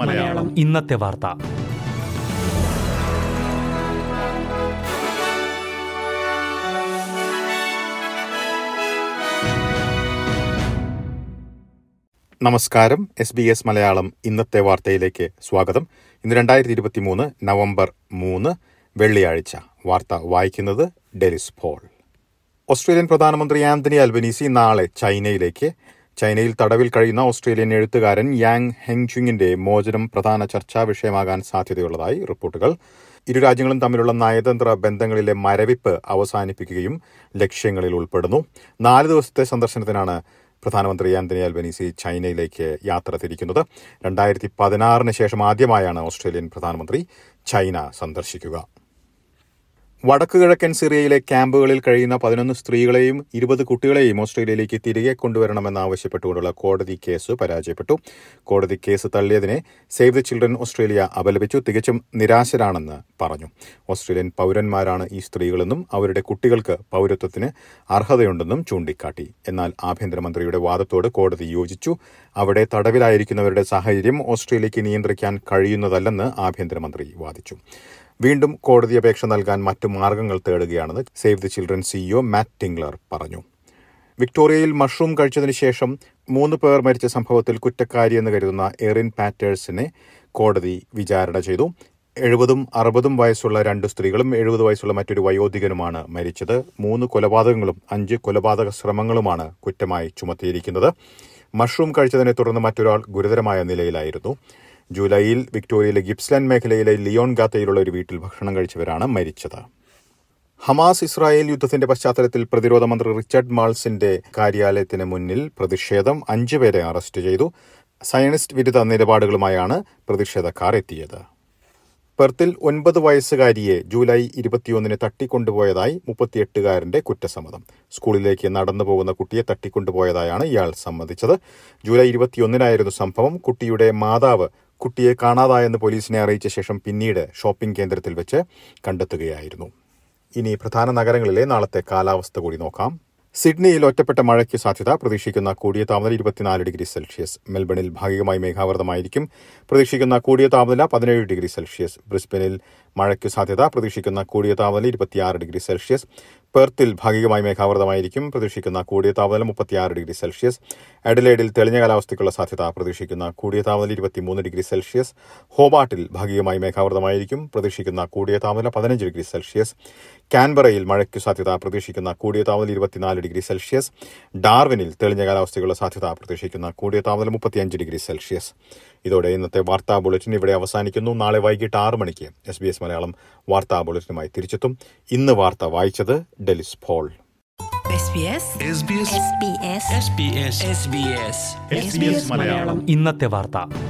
മലയാളം. ഇന്നത്തെ വാർത്ത. നമസ്കാരം. എസ് ബി എസ് മലയാളം ഇന്നത്തെ വാർത്തയിലേക്ക് സ്വാഗതം. ഇന്ന് രണ്ടായിരത്തി ഇരുപത്തി മൂന്ന് നവംബർ മൂന്ന് വെള്ളിയാഴ്ച. വാർത്ത വായിക്കുന്നത് ഡെലിസ് പോൾ. ഓസ്ട്രേലിയൻ പ്രധാനമന്ത്രി ആന്റണി അൽബനീസി നാളെ ചൈനയിലേക്ക്. ചൈനയിൽ തടവിൽ കഴിയുന്ന ഓസ്ട്രേലിയൻ എഴുത്തുകാരൻ യാങ് ഹെങ്ചുങ്ങിന്റെ മോചനം പ്രധാന ചർച്ചാ വിഷയമാകാൻ സാധ്യതയുള്ളതായി റിപ്പോർട്ടുകൾ. ഇരു രാജ്യങ്ങളും തമ്മിലുള്ള നയതന്ത്ര ബന്ധങ്ങളിലെ മരവിപ്പ് അവസാനിപ്പിക്കുകയും ലക്ഷ്യങ്ങളിൽ ഉൾപ്പെടുന്നു. നാല് ദിവസത്തെ സന്ദർശനത്തിനാണ് പ്രധാനമന്ത്രി ആന്റണി അൽബനീസി ചൈനയിലേക്ക് യാത്ര തിരിക്കുന്നത്. രണ്ടായിരത്തി പതിനാറിന് ശേഷം ആദ്യമായാണ് ഓസ്ട്രേലിയൻ പ്രധാനമന്ത്രി ചൈന സന്ദർശിക്കുക. വടക്കു കിഴക്കൻ സിറിയയിലെ ക്യാമ്പുകളിൽ കഴിയുന്ന പതിനൊന്ന് സ്ത്രീകളെയും ഇരുപത് കുട്ടികളെയും ഓസ്ട്രേലിയയിലേക്ക് തിരികെ കൊണ്ടുവരണമെന്നാവശ്യപ്പെട്ടുകൊണ്ടുള്ള കോടതി കേസ് പരാജയപ്പെട്ടു. കോടതി കേസ് തള്ളിയതിനെ സേവ് ദി ചിൽഡ്രൻ ഓസ്ട്രേലിയ അപലപിച്ചു. തികച്ചും നിരാശരാണെന്ന് പറഞ്ഞു. ഓസ്ട്രേലിയൻ പൌരന്മാരാണ് ഈ സ്ത്രീകളെന്നും അവരുടെ കുട്ടികൾക്ക് പൌരത്വത്തിന് അർഹതയുണ്ടെന്നും ചൂണ്ടിക്കാട്ടി. എന്നാൽ ആഭ്യന്തരമന്ത്രിയുടെ വാദത്തോട് കോടതി യോജിച്ചു. അവിടെ തടവിലായിരിക്കുന്നവരുടെ സാഹചര്യം ഓസ്ട്രേലിയയ്ക്ക് നിയന്ത്രിക്കാൻ കഴിയുന്നതല്ലെന്ന് ആഭ്യന്തരമന്ത്രി വാദിച്ചു. വീണ്ടും കോടതി അപേക്ഷ നൽകാൻ മറ്റു മാർഗങ്ങൾ തേടുകയാണെന്ന് save the children CEO Matt Tingler പറഞ്ഞു. വിക്ടോറിയയിൽ മഷ്റൂം കഴിച്ചതിന് ശേഷം മൂന്ന് പേർ മരിച്ച സംഭവത്തിൽ കുറ്റക്കാരിയെന്ന് കരുതുന്ന എറിൻ പാറ്റേഴ്സിനെ കോടതി വിചാരണ ചെയ്തു. എഴുപതും അറുപതും വയസ്സുള്ള രണ്ട് സ്ത്രീകളും എഴുപത് വയസ്സുള്ള മറ്റൊരു വയോധികനുമാണ് മരിച്ചത്. മൂന്ന് കൊലപാതകങ്ങളും അഞ്ച് കൊലപാതക ശ്രമങ്ങളുമാണ് കുറ്റമായി ചുമത്തിയിരിക്കുന്നത്. മഷ്റൂം കഴിച്ചതിനെ തുടർന്ന് മറ്റൊരാൾ ഗുരുതരമായ നിലയിലായിരുന്നു. ജൂലൈയിൽ വിക്ടോറിയയിലെ ഗിപ്സ്ലാൻഡ് മേഖലയിലെ ലിയോൺ ഗാത്തയിലുള്ള ഒരു വീട്ടിൽ ഭക്ഷണം കഴിച്ചവരാണ് മരിച്ചത്. ഹമാസ് ഇസ്രായേൽ യുദ്ധത്തിന്റെ പശ്ചാത്തലത്തിൽ പ്രതിരോധ മന്ത്രി റിച്ചർഡ് മാൾസിന്റെ കാര്യാലയത്തിന് മുന്നിൽ പ്രതിഷേധം അഞ്ചുപേരെ അറസ്റ്റ് ചെയ്തു. സയനിസ്റ്റ് വിരുദ്ധ നിലപാടുകളുമായാണ് പ്രതിഷേധക്കാർ എത്തിയത്. പെർത്തിൽ ഒൻപത് വയസ്സുകാരിയെ ജൂലൈ ഇരുപത്തിയൊന്നിന് തട്ടിക്കൊണ്ടുപോയതായി മുപ്പത്തിയെട്ടുകാരന്റെ കുറ്റസമ്മതം. സ്കൂളിലേക്ക് നടന്നു പോകുന്ന കുട്ടിയെ തട്ടിക്കൊണ്ടുപോയതായാണ് ഇയാൾ സമ്മതിച്ചത്. ജൂലൈ ഇരുപത്തിയൊന്നിനായിരുന്നു സംഭവം. കുട്ടിയുടെ മാതാവ് കുട്ടിയെ കാണാതായെന്ന് പോലീസിനെ അറിയിച്ച ശേഷം പിന്നീട് ഷോപ്പിംഗ് കേന്ദ്രത്തിൽ വെച്ച് കണ്ടെത്തുകയായിരുന്നു. ഇനി പ്രധാന നഗരങ്ങളിലെ നാളത്തെ കാലാവസ്ഥ കൂടി നോക്കാം. സിഡ്നിയിൽ ഒറ്റപ്പെട്ട മഴയ്ക്ക് സാധ്യത. പ്രതീക്ഷിക്കുന്ന കൂടിയ താപനില ഇരുപത്തിനാല് ഡിഗ്രി സെൽഷ്യസ്. മെൽബണിൽ ഭാഗികമായി മേഘാവൃതമായിരിക്കും. പ്രതീക്ഷിക്കുന്ന കൂടിയ താപനില പതിനേഴ് ഡിഗ്രി സെൽഷ്യസ്. ബ്രിസ്ബനിൽ മഴയ്ക്ക് സാധ്യത. പ്രതീക്ഷിക്കുന്ന കൂടിയ താപനില ഇരുപത്തിയാറ് ഡിഗ്രി സെൽഷ്യസ്. പെർത്തിൽ ഭാഗികമായി മേഘാവൃതമായിരിക്കും. പ്രതീക്ഷിക്കുന്ന കൂടിയ താപനില മുപ്പത്തിയാറ് ഡിഗ്രി സെൽഷ്യസ്. എഡലേഡിൽ തെളിഞ്ഞ കാലാവസ്ഥയ്ക്കുള്ള സാധ്യത പ്രതീക്ഷിക്കുന്ന കൂടിയ താപനില ഇരുപത്തിമൂന്ന് ഡിഗ്രി സെൽഷ്യസ്. ഹോബാട്ടിൽ ഭാഗികമായി മേഘാവൃതമായിരിക്കും. പ്രതീക്ഷിക്കുന്ന കൂടിയ താപനില പതിനഞ്ച് ഡിഗ്രി സെൽഷ്യസ്. കാൻബറയിൽ മഴയ്ക്കു സാധ്യത പ്രതീക്ഷിക്കുന്ന കൂടിയ താപനില ഇരുപത്തിനാല് ഡിഗ്രി സെൽഷ്യസ്. ഡാർവിനിൽ തെളിഞ്ഞ കാലാവസ്ഥയ്ക്കുള്ള സാധ്യത പ്രതീക്ഷിക്കുന്ന കൂടിയ താപനില മുപ്പത്തിയഞ്ച് ഡിഗ്രി സെൽഷ്യസ്. ഇതോടെ ഇന്നത്തെ വാർത്താ ബുള്ളറ്റിൻ ഇവിടെ അവസാനിക്കുന്നു. നാളെ വൈകിട്ട് ആറ് മണിക്ക് എസ് ബി എസ് മലയാളം വാർത്താ ബുള്ളറ്റിനുമായി തിരിച്ചെത്തും. ഇന്ന് വാർത്ത വായിച്ചത് ഡെലിസ് ഫോൾ SBS ഇന്നത്തെ വാർത്ത.